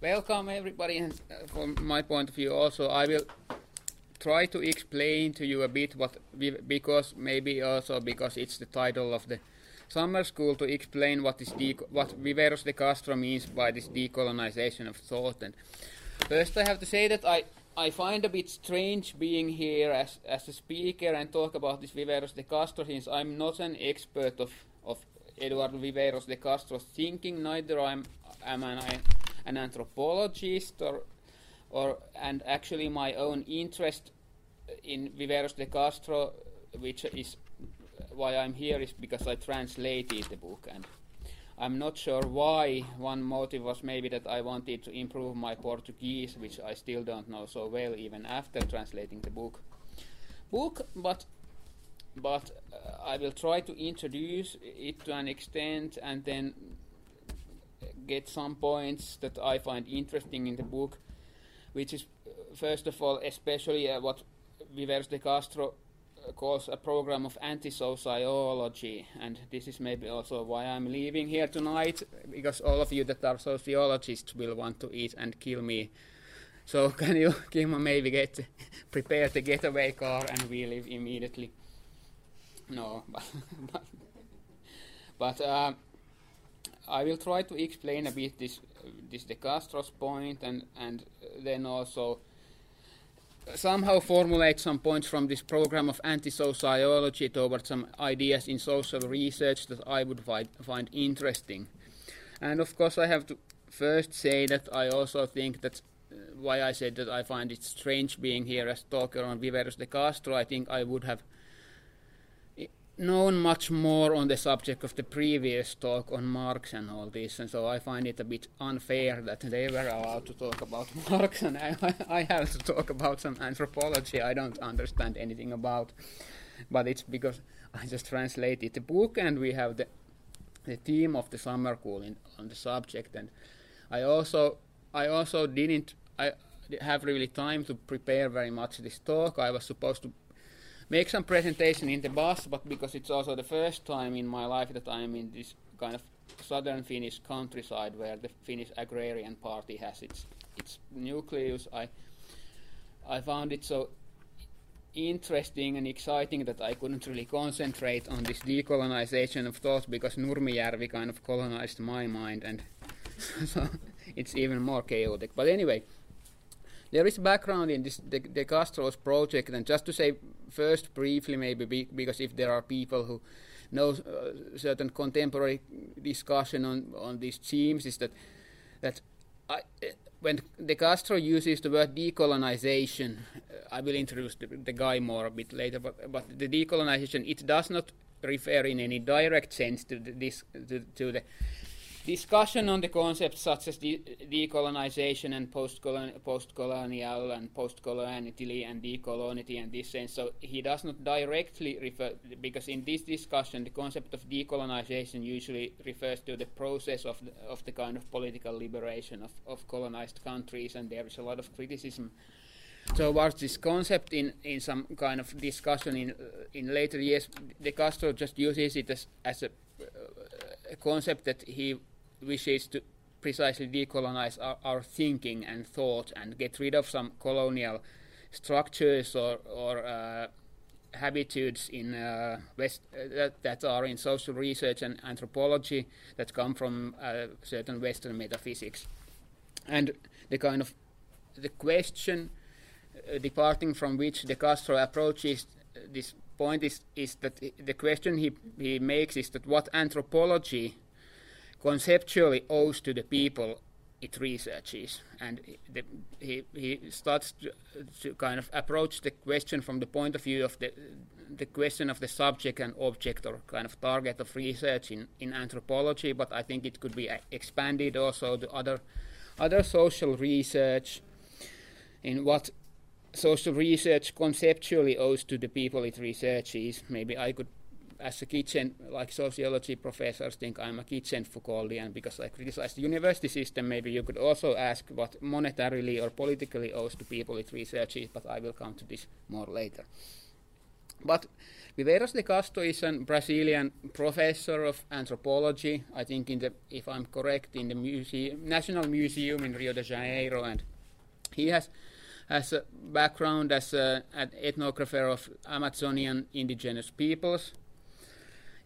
welcome everybody, and uh, from my point of view also, I will try to explain to you a bit what, we, because maybe also because it's the title of the summer school to explain what is what Viveiros de Castro means by this decolonization of thought. And first, I have to say that I I find a bit strange being here as as a speaker and talk about this Viveiros de Castro since I'm not an expert of of Eduardo Viveiros de Castro's thinking. Neither I'm am an, an anthropologist or or and actually my own interest in Viveiros de Castro, which is why I'm here, is because I translated the book and. I'm not sure why. One motive was maybe that I wanted to improve my Portuguese, which I still don't know so well even after translating the book. Book, but but uh, I will try to introduce it to an extent and then get some points that I find interesting in the book, which is uh, first of all especially uh, what Viveiros de Castro calls a program of anti-sociology, and this is maybe also why I'm leaving here tonight, because all of you that are sociologists will want to eat and kill me. So can you, Kimmo, maybe get prepare the getaway car and we leave immediately? No, but but, but uh, I will try to explain a bit this this De Castro's point and and then also somehow formulate some points from this program of anti-sociology towards some ideas in social research that I would find, find interesting. And of course, I have to first say that I also think that uh, why I said that I find it strange being here as talker on Viveiros de Castro. I think I would have known much more on the subject of the previous talk on Marx and all this, and so I find it a bit unfair that they were allowed to talk about Marx and I, I have to talk about some anthropology I don't understand anything about. But it's because I just translated the book and we have the the theme of the summer school in, on the subject, and I also I also didn't I have really time to prepare very much this talk. I was supposed to make some presentation in the bus, but because it's also the first time in my life that I'm in this kind of southern Finnish countryside where the Finnish Agrarian Party has its its nucleus, I I found it so interesting and exciting that I couldn't really concentrate on this decolonization of thought because Nurmijärvi kind of colonized my mind and so it's even more chaotic. But anyway, there is background in this De, De Castro's project, and just to say first briefly, maybe be, because if there are people who know uh, certain contemporary discussion on on these themes, is that that I, when De Castro uses the word decolonization, uh, I will introduce the, the, guy more a bit later, but, but the decolonization, it does not refer in any direct sense to the, this to, to the discussion on the concepts such as de- decolonization and post-colonial and post-coloniality and decolonity and this sense. So he does not directly refer, because in this discussion, the concept of decolonization usually refers to the process of the, of the kind of political liberation of, of colonized countries, and there is a lot of criticism towards this concept in, in some kind of discussion in in later years. De Castro just uses it as, as a, a concept that he wishes to precisely decolonize our, our, thinking and thought and get rid of some colonial structures or, or uh, habitudes in uh, West, uh, that, that, are in social research and anthropology that come from uh, certain Western metaphysics. And the kind of the question uh, departing from which De Castro approaches this point is, is that the question he, he makes is that what anthropology conceptually owes to the people it researches. And the, he, he starts to, to, kind of approach the question from the point of view of the, the question of the subject and object or kind of target of research in, in anthropology, but I think it could be uh, expanded also to other, other social research in what social research conceptually owes to the people it researches. Maybe I could as a kitchen, like sociology professors think I'm a kitchen Foucauldian because I criticize the university system, maybe you could also ask what monetarily or politically owes to people it researches, but I will come to this more later. But Viveiros de Castro is a Brazilian professor of anthropology, I think, in the, if I'm correct, in the museum, National Museum in Rio de Janeiro, and he has has a background as a, an ethnographer of Amazonian indigenous peoples,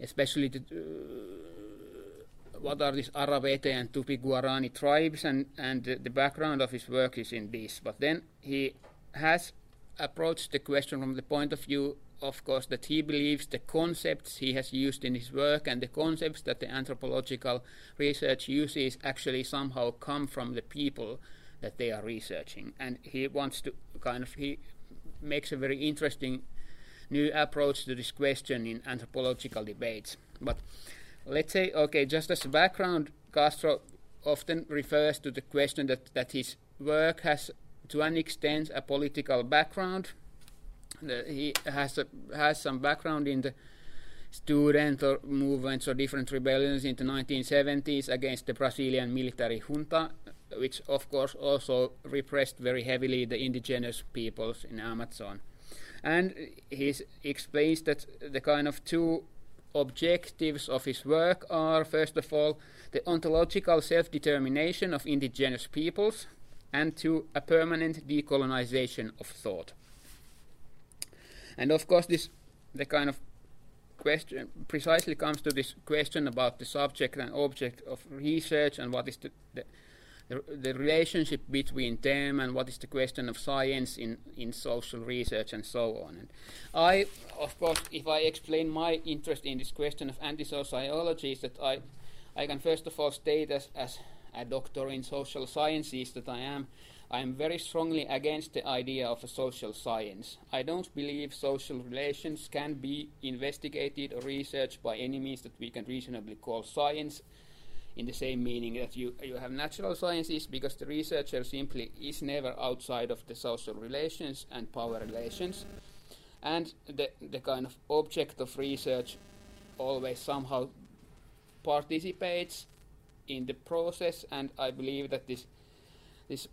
especially the, uh, what are these Arawete and Tupi Guarani tribes, and, and the, the background of his work is in this. But then he has approached the question from the point of view of course, that he believes the concepts he has used in his work and the concepts that the anthropological research uses actually somehow come from the people that they are researching. And he wants to kind of, he makes a very interesting new approach to this question in anthropological debates. But let's say, okay, just as a background, Castro often refers to the question that, that his work has, to an extent, a political background he has a, has some background in the student or movements or different rebellions in the 1970s against the Brazilian military junta, which of course also repressed very heavily the indigenous peoples in Amazon. And he explains that the kind of two objectives of his work are, first of all, the ontological self determination of indigenous peoples, and to a permanent decolonization of thought. And of course, this the kind of question precisely comes to this question about the subject and object of research and what is the, the the, relationship between them and what is the question of science in, in social research and so on. And I, of course, if I explain my interest in this question of anti-sociology, is that I, I can first of all state as, as a doctor in social sciences that I am, I am very strongly against the idea of a social science. I don't believe social relations can be investigated or researched by any means that we can reasonably call science in the same meaning that you, you have natural sciences because the researcher simply is never outside of the social relations and power relations. And the, the kind of object of research always somehow participates in the process, and I believe that this this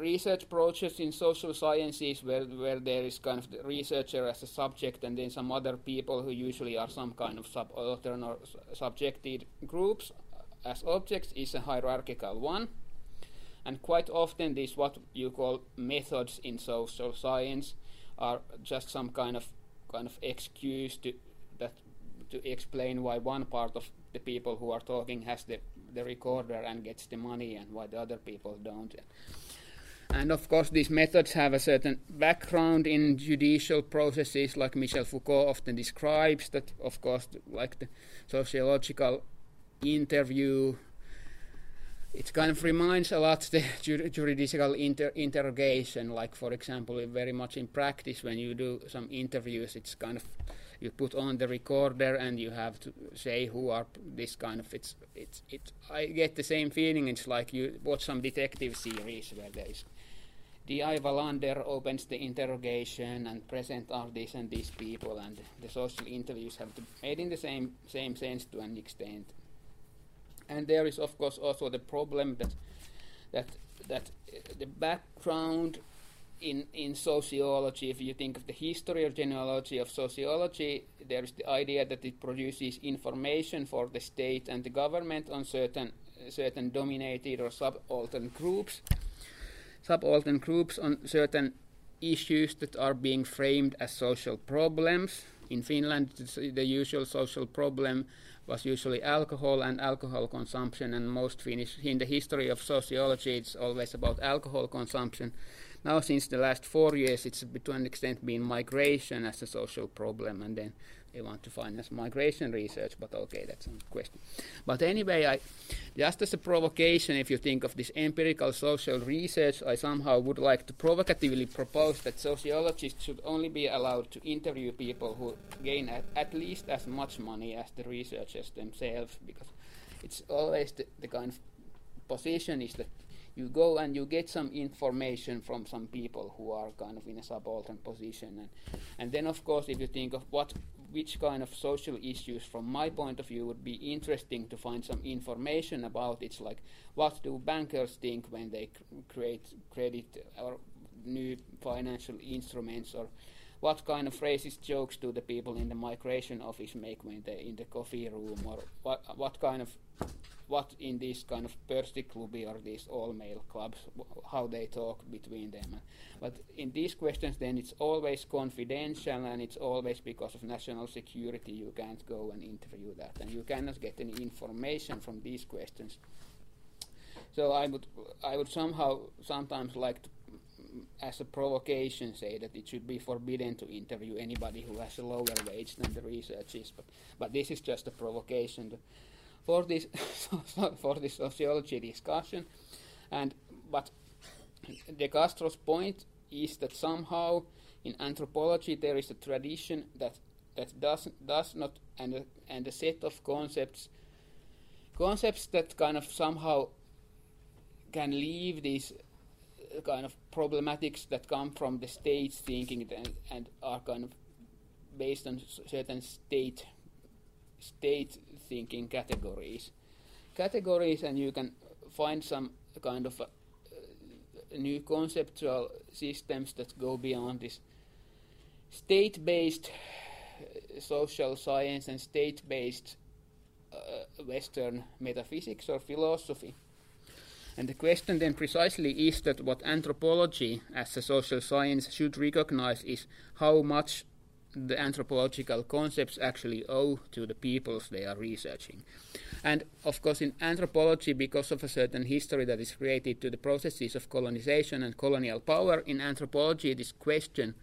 research projects in social sciences where, where there is kind of the researcher as a subject and then some other people who usually are some kind of subaltern or subjected groups as objects is a hierarchical one. And quite often these what you call methods in social science are just some kind of kind of excuse to that to explain why one part of the people who are talking has the the recorder and gets the money and why the other people don't. And of course, these methods have a certain background in judicial processes, like Michel Foucault often describes. That, of course, like the sociological interview, it kind of reminds a lot the juridical inter- interrogation. Like, for example, very much in practice, when you do some interviews, it's kind of you put on the recorder and you have to say who are this kind of it's it's it I get the same feeling it's like you watch some detective series where there is D.I. Wallander opens the interrogation and present are these and these people, and the social interviews have to made in the same same sense to an extent. And there is, of course, also the problem that that that uh, the background in in sociology, if you think of the history or genealogy of sociology, there is the idea that it produces information for the state and the government on certain certain dominated or subaltern groups subaltern groups on certain issues that are being framed as social problems. In Finland, the usual social problem was usually alcohol and alcohol consumption, and most Finnish, in the history of sociology, it's always about alcohol consumption. Now, since the last four years, it's to an extent been migration as a social problem, and then they want to finance migration research, but okay, that's a question. But anyway, I, just as a provocation, if you think of this empirical social research, I somehow would like to provocatively propose that sociologists should only be allowed to interview people who gain at, at least as much money as the researchers themselves, because it's always the, the kind of position is that you go and you get some information from some people who are kind of in a subaltern position and and then of course if you think of what which kind of social issues, from my point of view, would be interesting to find some information about. It's like what do bankers think when they cr- create credit or new financial instruments, or what kind of racist jokes do the people in the migration office make when they in the coffee room, or what what kind of what in this kind of Pörssiklubi or these all male clubs, how they talk between them. But in these questions, then it's always confidential and it's always because of national security you can't go and interview that, and you cannot get any information from these questions. So I would I would somehow sometimes like to as a provocation say that it should be forbidden to interview anybody who has a lower wage than the researchers. But but this is just a provocation to, for this for this sociology discussion. And but De Castro's point is that somehow in anthropology there is a tradition that that does does not and a, and a set of concepts concepts that kind of somehow can leave these uh, kind of problematics that come from the state's thinking and, and are kind of based on certain state state thinking categories. Categories and you can find some kind of uh, new conceptual systems that go beyond this state-based uh, social science and state-based uh, western metaphysics or philosophy. And the question then precisely is that what anthropology as a social science should recognize is how much the anthropological concepts actually owe to the peoples they are researching. And of course, in anthropology, because of a certain history that is created to the processes of colonization and colonial power, in anthropology, this question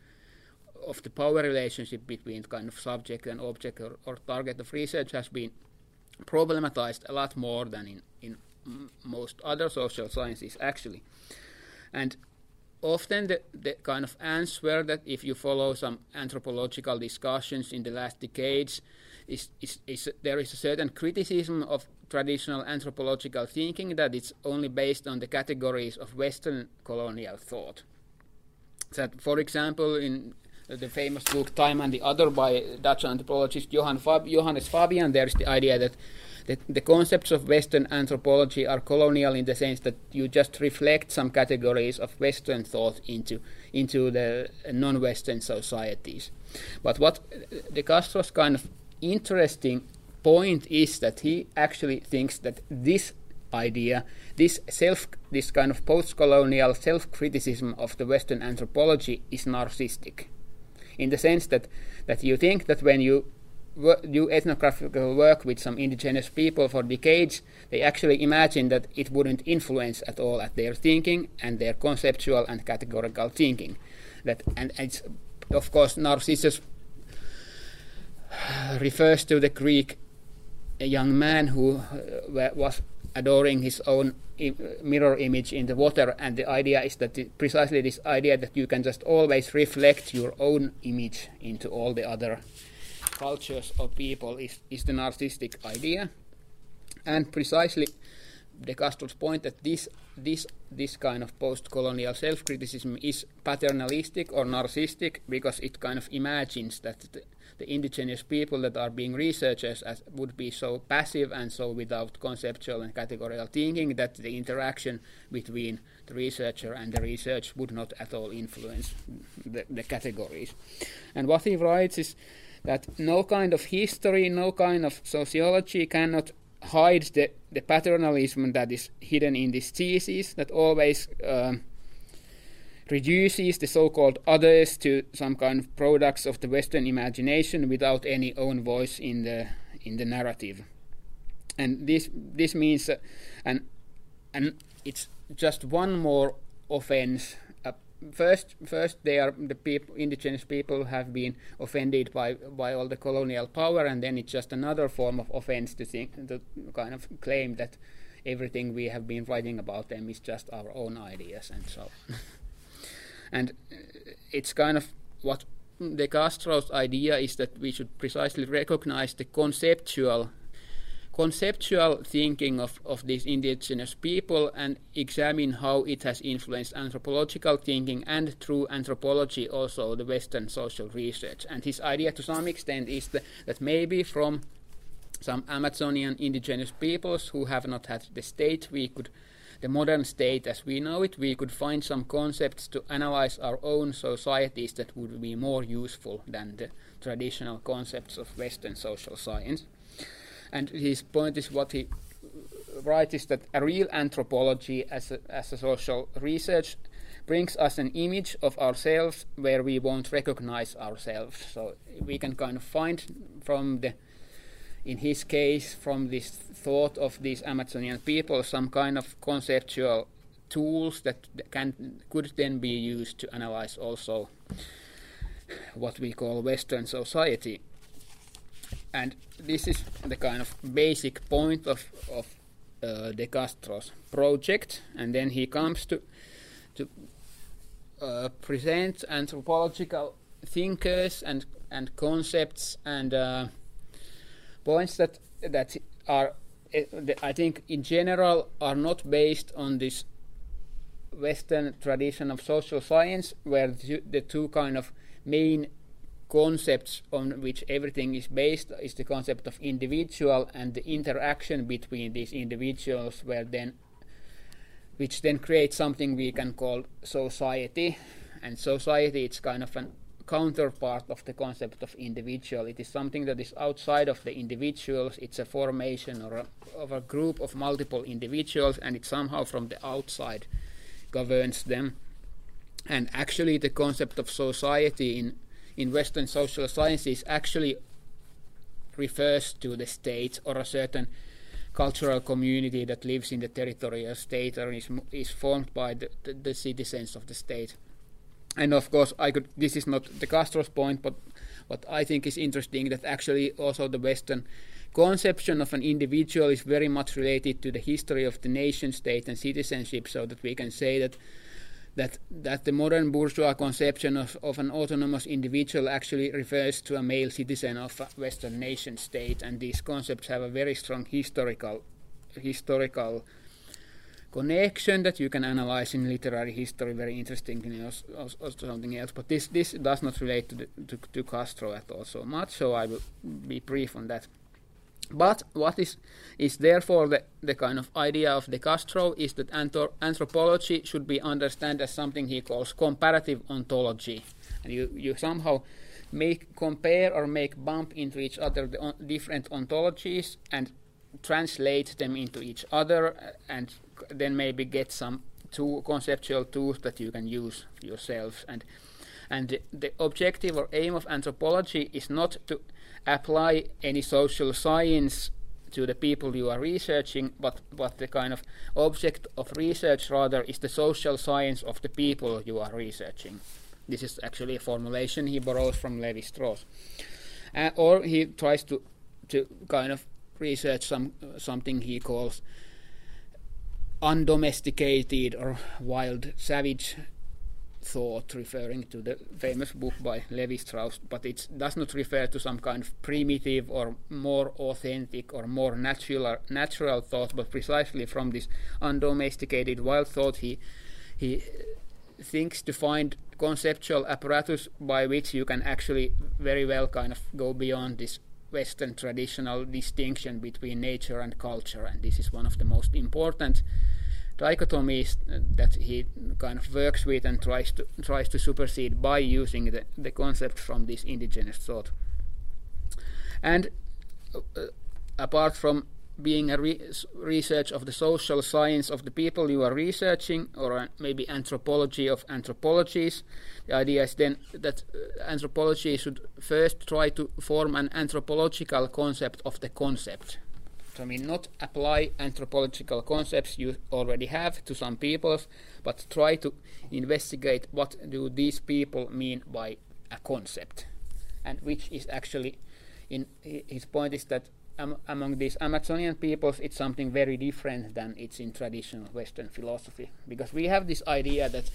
of the power relationship between kind of subject and object or, or target of research has been problematized a lot more than in, in most other social sciences actually. And often the, the kind of answer that if you follow some anthropological discussions in the last decades is, is, is there is a certain criticism of traditional anthropological thinking that it's only based on the categories of Western colonial thought. That, for example, in the famous book Time and the Other by Dutch anthropologist Johan Fab- Johannes Fabian, there is the idea that the, the concepts of Western anthropology are colonial in the sense that you just reflect some categories of Western thought into into the non-Western societies. But what De Castro's kind of interesting point is that he actually thinks that this idea, this self, this kind of post-colonial self-criticism of the Western anthropology is narcissistic, in the sense that that you think that when you do ethnographical work with some indigenous people for decades, they actually imagine that it wouldn't influence at all at their thinking and their conceptual and categorical thinking. That and it's of course Narcissus refers to the Greek young man who uh, was adoring his own mirror image in the water and the idea is that precisely this idea that you can just always reflect your own image into all the other cultures or people is, is the narcissistic idea. And precisely De Castro's point that this, this, this kind of post-colonial self-criticism is paternalistic or narcissistic because it kind of imagines that the, the indigenous people that are being researchers as would be so passive and so without conceptual and categorical thinking that the interaction between the researcher and the research would not at all influence the, the categories. And what he writes is that no kind of history, no kind of sociology cannot hide the, the paternalism that is hidden in this thesis that always um, reduces the so-called others to some kind of products of the Western imagination without any own voice in the in the narrative. And this this means, uh, and and it's just one more offense first, first they are the indigenous people have been offended by by all the colonial power, and then it's just another form of offense to think, to kind of claim that everything we have been writing about them is just our own ideas and so. and uh, it's kind of what De Castro's idea is that we should precisely recognize the conceptual conceptual thinking of, of these indigenous people and examine how it has influenced anthropological thinking and through anthropology also the Western social research. And his idea to some extent is the, that maybe from some Amazonian indigenous peoples who have not had the state, we could the modern state as we know it, we could find some concepts to analyze our own societies that would be more useful than the traditional concepts of Western social science. And his point is what he uh, writes is that a real anthropology as a, as a social research brings us an image of ourselves where we won't recognize ourselves. So we can kind of find from the, in his case, from this thought of these Amazonian people, some kind of conceptual tools that can could then be used to analyze also what we call Western society. And this is the kind of basic point of, of uh, De Castro's project, and then he comes to to uh, present anthropological thinkers and and concepts and uh, points that that are eh, I think in general are not based on this Western tradition of social science, where the two kind of main concepts on which everything is based is the concept of individual and the interaction between these individuals, where then which then creates something we can call society. And society, it's kind of a counterpart of the concept of individual. It is something that is outside of the individuals. It's a formation or a, of a group of multiple individuals, and it somehow from the outside governs them. And actually, the concept of society in in Western social sciences actually refers to the state or a certain cultural community that lives in the territorial state or is, is formed by the, the, the, citizens of the state. And of course, I could. This is not the Castro's point, but what I think is interesting that actually also the Western conception of an individual is very much related to the history of the nation state and citizenship, so that we can say that that that the modern bourgeois conception of, of an autonomous individual actually refers to a male citizen of a Western nation state, and these concepts have a very strong historical historical connection that you can analyze in literary history very interestingly or, or, something else. But this this does not relate to, the, to, to Castro at all so much, so I will be brief on that. But what is, is therefore the, the kind of idea of De Castro is that anthropology should be understood as something he calls comparative ontology. And you, you somehow make compare or make bump into each other the on, different ontologies and translate them into each other uh, and then maybe get some two conceptual tools that you can use yourselves and and the, the objective or aim of anthropology is not to apply any social science to the people you are researching, but, but the kind of object of research rather is the social science of the people you are researching. This is actually a formulation he borrows from Levi Strauss. Uh, or he tries to, to kind of research some something he calls undomesticated or wild savage thought, referring to the famous book by Levi Strauss, but it does not refer to some kind of primitive or more authentic or more natural natural thought, but precisely from this undomesticated wild thought, he he thinks to find conceptual apparatus by which you can actually very well kind of go beyond this Western traditional distinction between nature and culture, and this is one of the most important dichotomies that he kind of works with and tries to tries to supersede by using the, the concept from this indigenous thought. And uh, apart from being a re research of the social science of the people you are researching, or maybe anthropology of anthropologies, the idea is then that uh, anthropology should first try to form an anthropological concept of the concept I mean, not apply anthropological concepts you already have to some peoples, but try to investigate what do these people mean by a concept, and which is actually, in his point is that um, among these Amazonian peoples, it's something very different than it's in traditional Western philosophy, because we have this idea that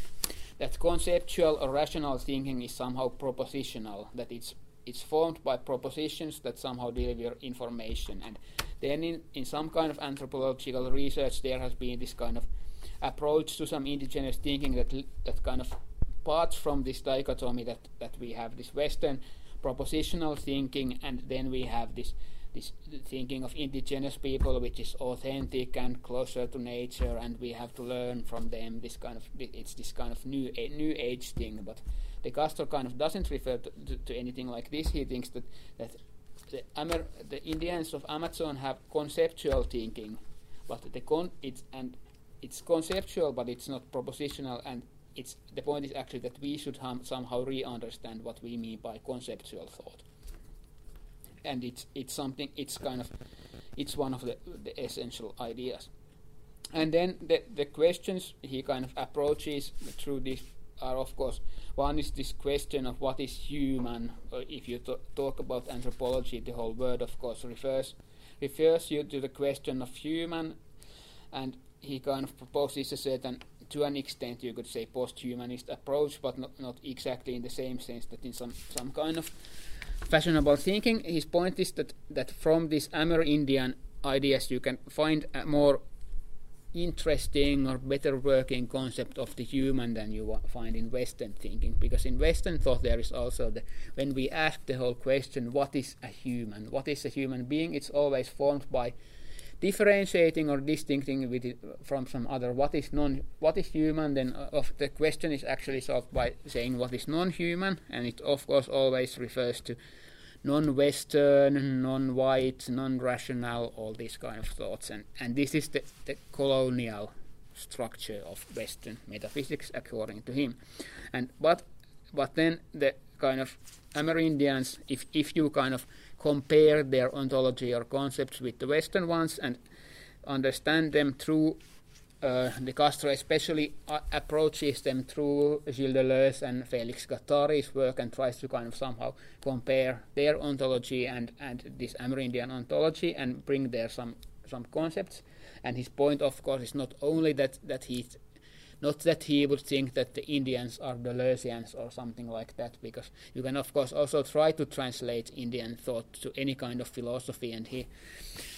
that conceptual or rational thinking is somehow propositional, that it's it's formed by propositions that somehow deliver information. And then, in, in some kind of anthropological research, there has been this kind of approach to some indigenous thinking that that kind of parts from this dichotomy that that we have this Western propositional thinking, and then we have this this thinking of indigenous people, which is authentic and closer to nature, and we have to learn from them. This kind of it's this kind of new a, new age thing, but De Castro kind of doesn't refer to, to, to anything like this. He thinks that that the, Amer- the Indians of Amazon have conceptual thinking, but the con it's and it's conceptual, but it's not propositional, and it's the point is actually that we should somehow re-understand what we mean by conceptual thought and it's it's something it's kind of it's one of the, the essential ideas. And then the the questions he kind of approaches through this are of course one is this question of what is human. Uh, if you talk about anthropology the whole word of course refers refers you to the question of human. And he kind of proposes a certain to an extent you could say post-humanist approach but not, not exactly in the same sense that in some some kind of fashionable thinking. His point is that, that from these Amerindian ideas you can find a more interesting or better working concept of the human than you find in Western thinking. Because in Western thought there is also the when we ask the whole question, what is a human? What is a human being? It's always formed by differentiating or distincting with it from some other. What is non what is human? Then uh, of the question is actually solved by saying what is non-human and it of course always refers to non-western non-white non-rational all these kind of thoughts. And and this is the, the colonial structure of western metaphysics according to him. And but but then the kind of amerindians if if you kind of compare their ontology or concepts with the Western ones and understand them through uh, De Castro especially uh, approaches them through Gilles Deleuze and Felix Guattari's work and tries to kind of somehow compare their ontology and, and this Amerindian ontology and bring there some some concepts. And his point, of course, is not only that that he's not that he would think that the Indians are the Deleuzians or something like that, because you can, of course, also try to translate Indian thought to any kind of philosophy. And he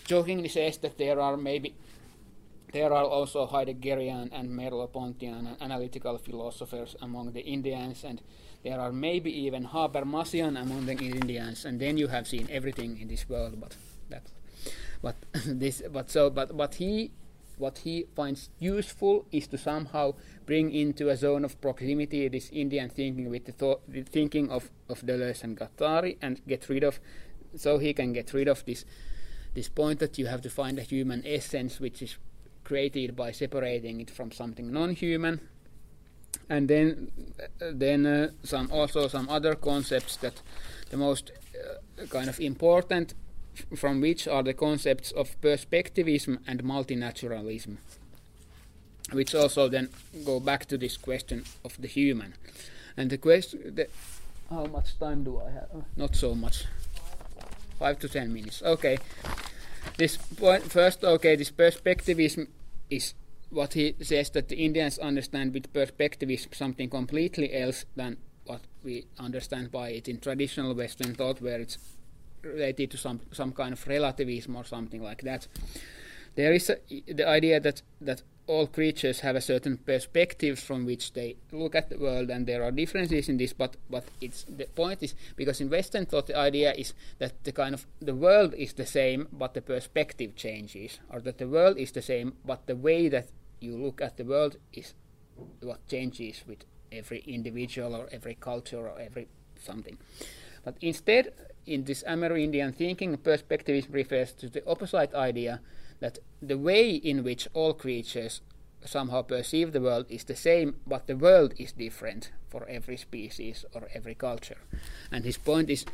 jokingly says that there are maybe there are also Heideggerian and Merleau-Pontian and analytical philosophers among the Indians, and there are maybe even Habermasian among the Indians, and then you have seen everything in this world. But that, but this, but so, but but he what he finds useful is to somehow bring into a zone of proximity this Indian thinking with the, thought, the thinking of, of Deleuze and Guattari and get rid of, so he can get rid of this, this point that you have to find a human essence which is created by separating it from something non-human. And then then uh, some also some other concepts that the most uh, kind of important from which are the concepts of perspectivism and multinaturalism, which also then go back to this question of the human. And the question, how much time do I have? Not so much. Five to ten minutes. Okay. This point first. Okay, this perspectivism is what he says that the Indians understand with perspectivism something completely else than what we understand by it in traditional Western thought, where it's related to some some kind of relativism or something like that. There is a, the idea that that all creatures have a certain perspective from which they look at the world, and there are differences in this. But but it's the point is because in Western thought the idea is that the kind of the world is the same, but the perspective changes, or that the world is the same, but the way that you look at the world is what changes with every individual or every culture or every something. But instead, in this Amerindian thinking, perspectivism refers to the opposite idea that the way in which all creatures somehow perceive the world is the same, but the world is different for every species or every culture. And his point is,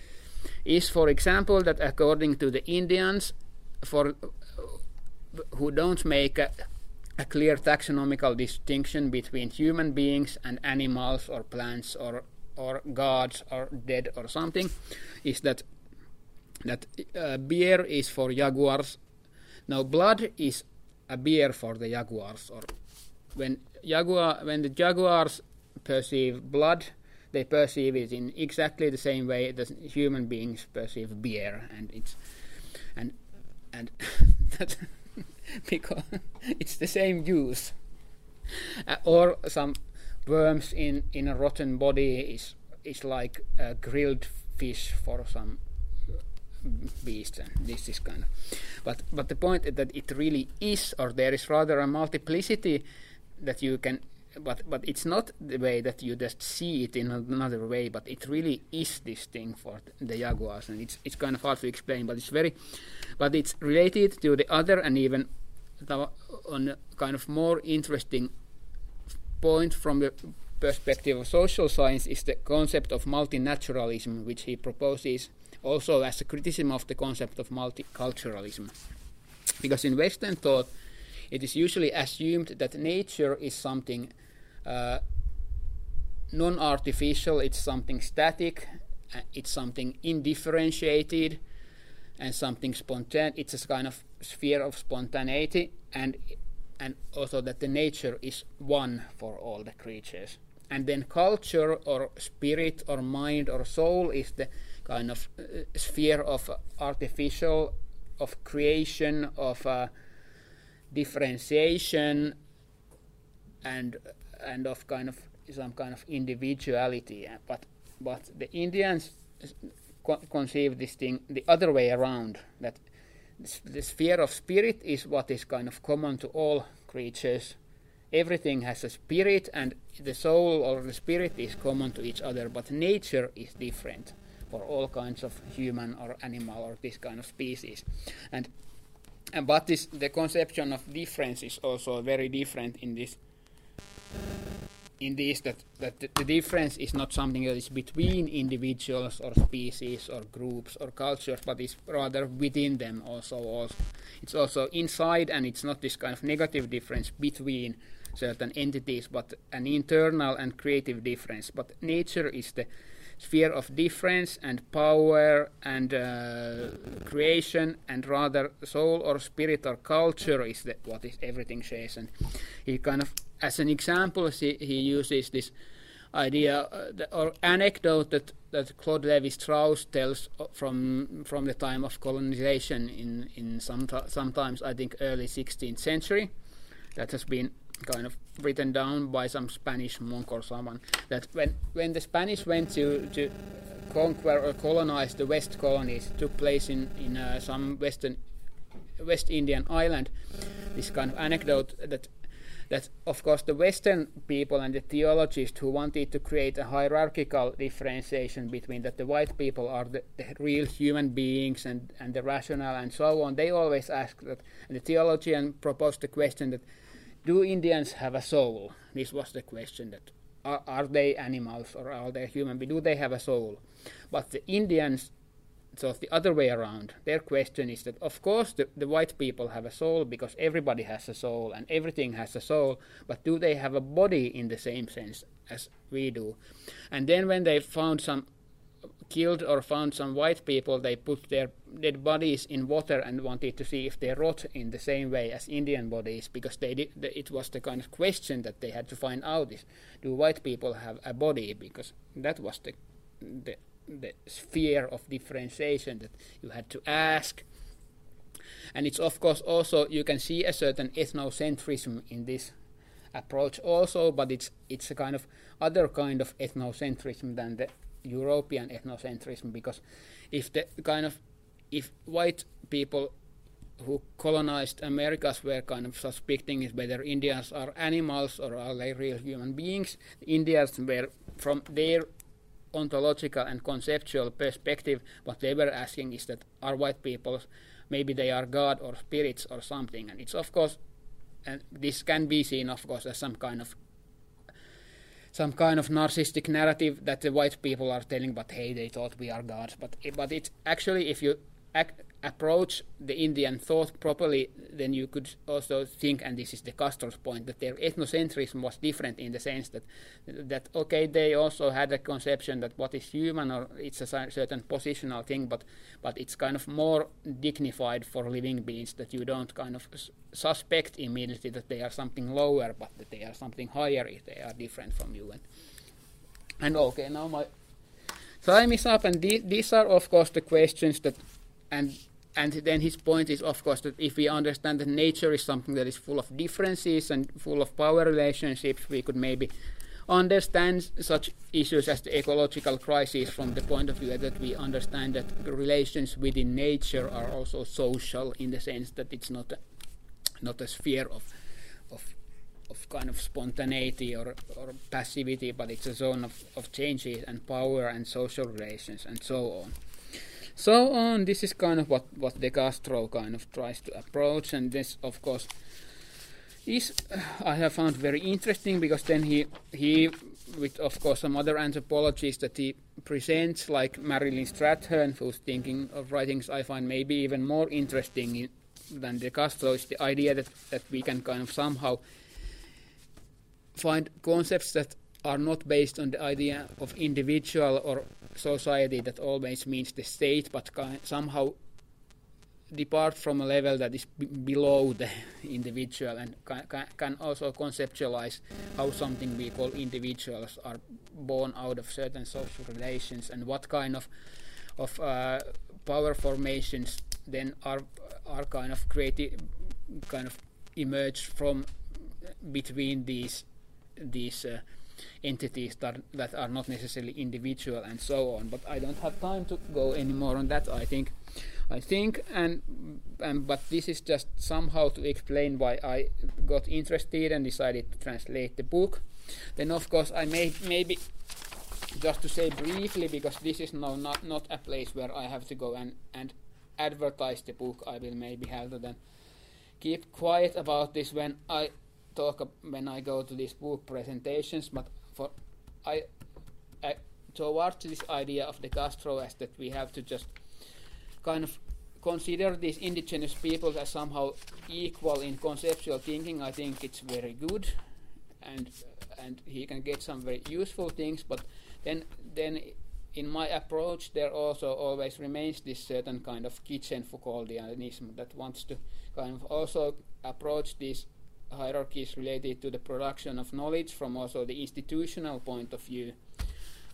is for example, that according to the Indians, for who don't make a, a clear taxonomical distinction between human beings and animals or plants or or gods or dead or something is that that uh, beer is for jaguars. Now blood is a beer for the jaguars. Or when jaguar when the jaguars perceive blood, they perceive it in exactly the same way that human beings perceive beer, and it's and and that because it's the same use. Uh, or some worms in in a rotten body is is like a grilled fish for some beast and this is kind of but but the point is that it really is or there is rather a multiplicity that you can but but it's not the way that you just see it in another way but it really is this thing for the jaguars and it's it's kind of hard to explain but it's very but it's related to the other and even on a kind of more interesting point from the perspective of social science is the concept of multinaturalism which he proposes also as a criticism of the concept of multiculturalism because in western thought it is usually assumed that nature is something uh, non-artificial, it's something static, uh, it's something indifferentiated, and something spontaneous. It's a kind of sphere of spontaneity, and and also that the nature is one for all the creatures. And then culture or spirit or mind or soul is the kind of uh, sphere of artificial, of creation, of uh, differentiation, and and of kind of some kind of individuality. But but the Indians co- conceive this thing the other way around. That the sphere of spirit is what is kind of common to all creatures. Everything has a spirit, and the soul or the spirit is common to each other. But nature is different for all kinds of human or animal or this kind of species. And and but this the conception of difference is also very different in this in this that, that the, the difference is not something that is between individuals or species or groups or cultures, but is rather within them also. also. It's also inside, and it's not this kind of negative difference between certain entities, but an internal and creative difference. But nature is the sphere of difference and power and uh, creation, and rather soul or spirit or culture is the, what is everything says. And he kind of as an example, he, he uses this idea uh, the, or anecdote that, that Claude Levi-Strauss tells from from the time of colonization in in some sometimes I think early 16th century, that has been kind of written down by some Spanish monk or someone that when when the Spanish went to to conquer or colonize the West colonies took place in in uh, some Western West Indian island. This kind of anecdote that that of course the Western people and the theologists who wanted to create a hierarchical differentiation between that the white people are the, the real human beings and, and the rational and so on, they always ask that, and the theologian proposed the question that do Indians have a soul? This was the question that are, are they animals or are they human? Do they have a soul? But the Indians so the other way around. Their question is that, of course, the, the white people have a soul because everybody has a soul and everything has a soul, but do they have a body in the same sense as we do? And then when they found some killed or found some white people, they put their dead bodies in water and wanted to see if they rot in the same way as Indian bodies, because they did, it was the kind of question that they had to find out: is do white people have a body? Because that was the the the sphere of differentiation that you had to ask. And it's of course also you can see a certain ethnocentrism in this approach also, but it's it's a kind of other kind of ethnocentrism than the European ethnocentrism because if the kind of if white people who colonized Americas were kind of suspecting is whether Indians are animals or are they real human beings. The Indians were from their ontological and conceptual perspective, what they were asking is that are white people, maybe they are God or spirits or something. And it's of course, and this can be seen, of course, as some kind of some kind of narcissistic narrative that the white people are telling, but hey, they thought we are gods. But but it's actually if you ac- approach the Indian thought properly, then you could also think, and this is the Castro's point, that their ethnocentrism was different in the sense that that okay, they also had a conception that what is human or it's a certain positional thing, but but it's kind of more dignified for living beings that you don't kind of suspect immediately that they are something lower, but that they are something higher if they are different from you. And, and okay, now my time is up, and the, these are of course the questions that and and then his point is, of course, that if we understand that nature is something that is full of differences and full of power relationships, we could maybe understand such issues as the ecological crisis from the point of view that we understand that relations within nature are also social in the sense that it's not a, not a sphere of of of kind of spontaneity or, or passivity, but it's a zone of, of changes and power and social relations and so on. So on, this is kind of what, what De Castro kind of tries to approach, and this, of course, is I have found very interesting because then he he with of course some other anthropologists that he presents like Marilyn Strathern who's thinking of writings I find maybe even more interesting than De Castro is the idea that, that we can kind of somehow find concepts that are not based on the idea of individual or society that always means the state but somehow depart from a level that is below the individual and can, can also conceptualize how something we call individuals are born out of certain social relations and what kind of of uh, power formations then are are kind of created kind of emerge from between these these uh, entities that, that are not necessarily individual and so on but I don't have time to go any more on that I think I think, and, and but this is just somehow to explain why I got interested and decided to translate the book. Then, of course, I may maybe just to say briefly because this is now not not a place where I have to go and and advertise the book. I will maybe have to then keep quiet about this when I talk when I go to these book presentations. But for I, I towards this idea of de Castro as that we have to just kind of consider these indigenous peoples as somehow equal in conceptual thinking, I think it's very good, and and he can get some very useful things. But then then in my approach, there also always remains this certain kind of kitchen Foucauldianism that wants to kind of also approach these hierarchies related to the production of knowledge from also the institutional point of view.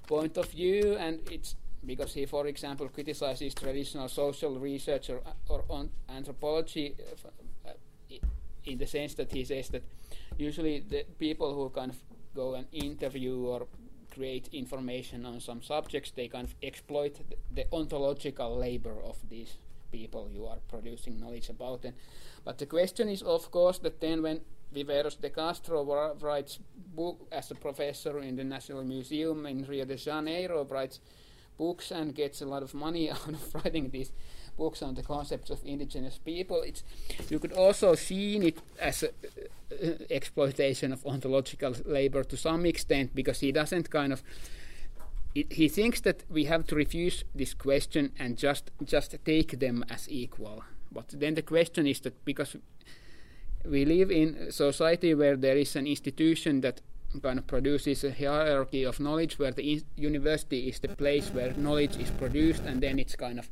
Point of view and it's because he, for example, criticizes traditional social research or, or on anthropology uh, in the sense that he says that usually the people who kind of go and interview or create information on some subjects, they kind of exploit the, the ontological labor of these people you are producing knowledge about. And, but the question is, of course, that then when Viveiros de Castro writes book as a professor in the National Museum in Rio de Janeiro, writes books and gets a lot of money out of writing these books on the concepts of indigenous people. It's, you could also see it as a, uh, exploitation of ontological labor to some extent because he doesn't kind of it, he thinks that we have to refuse this question and just just take them as equal. But then the question is that because we live in a society where there is an institution that kind of produces a hierarchy of knowledge where the university is the place where knowledge is produced and then it's kind of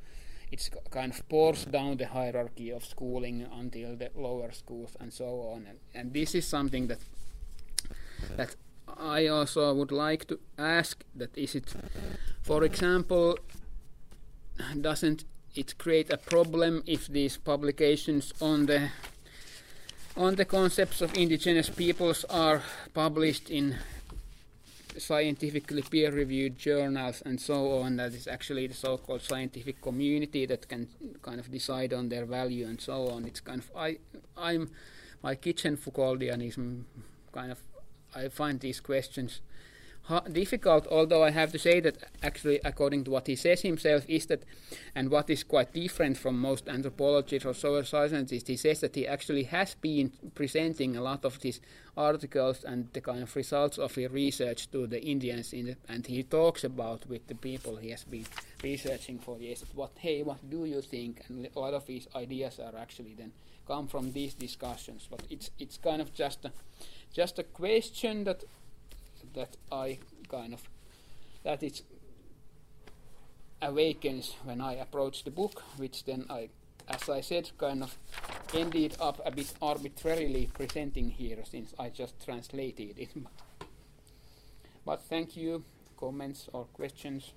it's kind of pours down the hierarchy of schooling until the lower schools and so on and, and this is something that that I also would like to ask that is it for example doesn't it create a problem if these publications on the on the concepts of indigenous peoples are published in scientifically peer-reviewed journals and so on. That is actually the so-called scientific community that can kind of decide on their value and so on. It's kind of I I'm my kitchen Foucauldianism kind of I find these questions difficult, although I have to say that actually, according to what he says himself, is that, and what is quite different from most anthropologists or social scientists, he says that he actually has been presenting a lot of these articles and the kind of results of his research to the Indians, the, and he talks about with the people he has been researching for years, what, hey, what do you think? And a lot of his ideas are actually then come from these discussions, but it's, it's kind of just a, just a question that that I kind of that it awakens when I approach the book, which then I, as I said, kind of ended up a bit arbitrarily presenting here since I just translated it. but thank you. Comments or questions?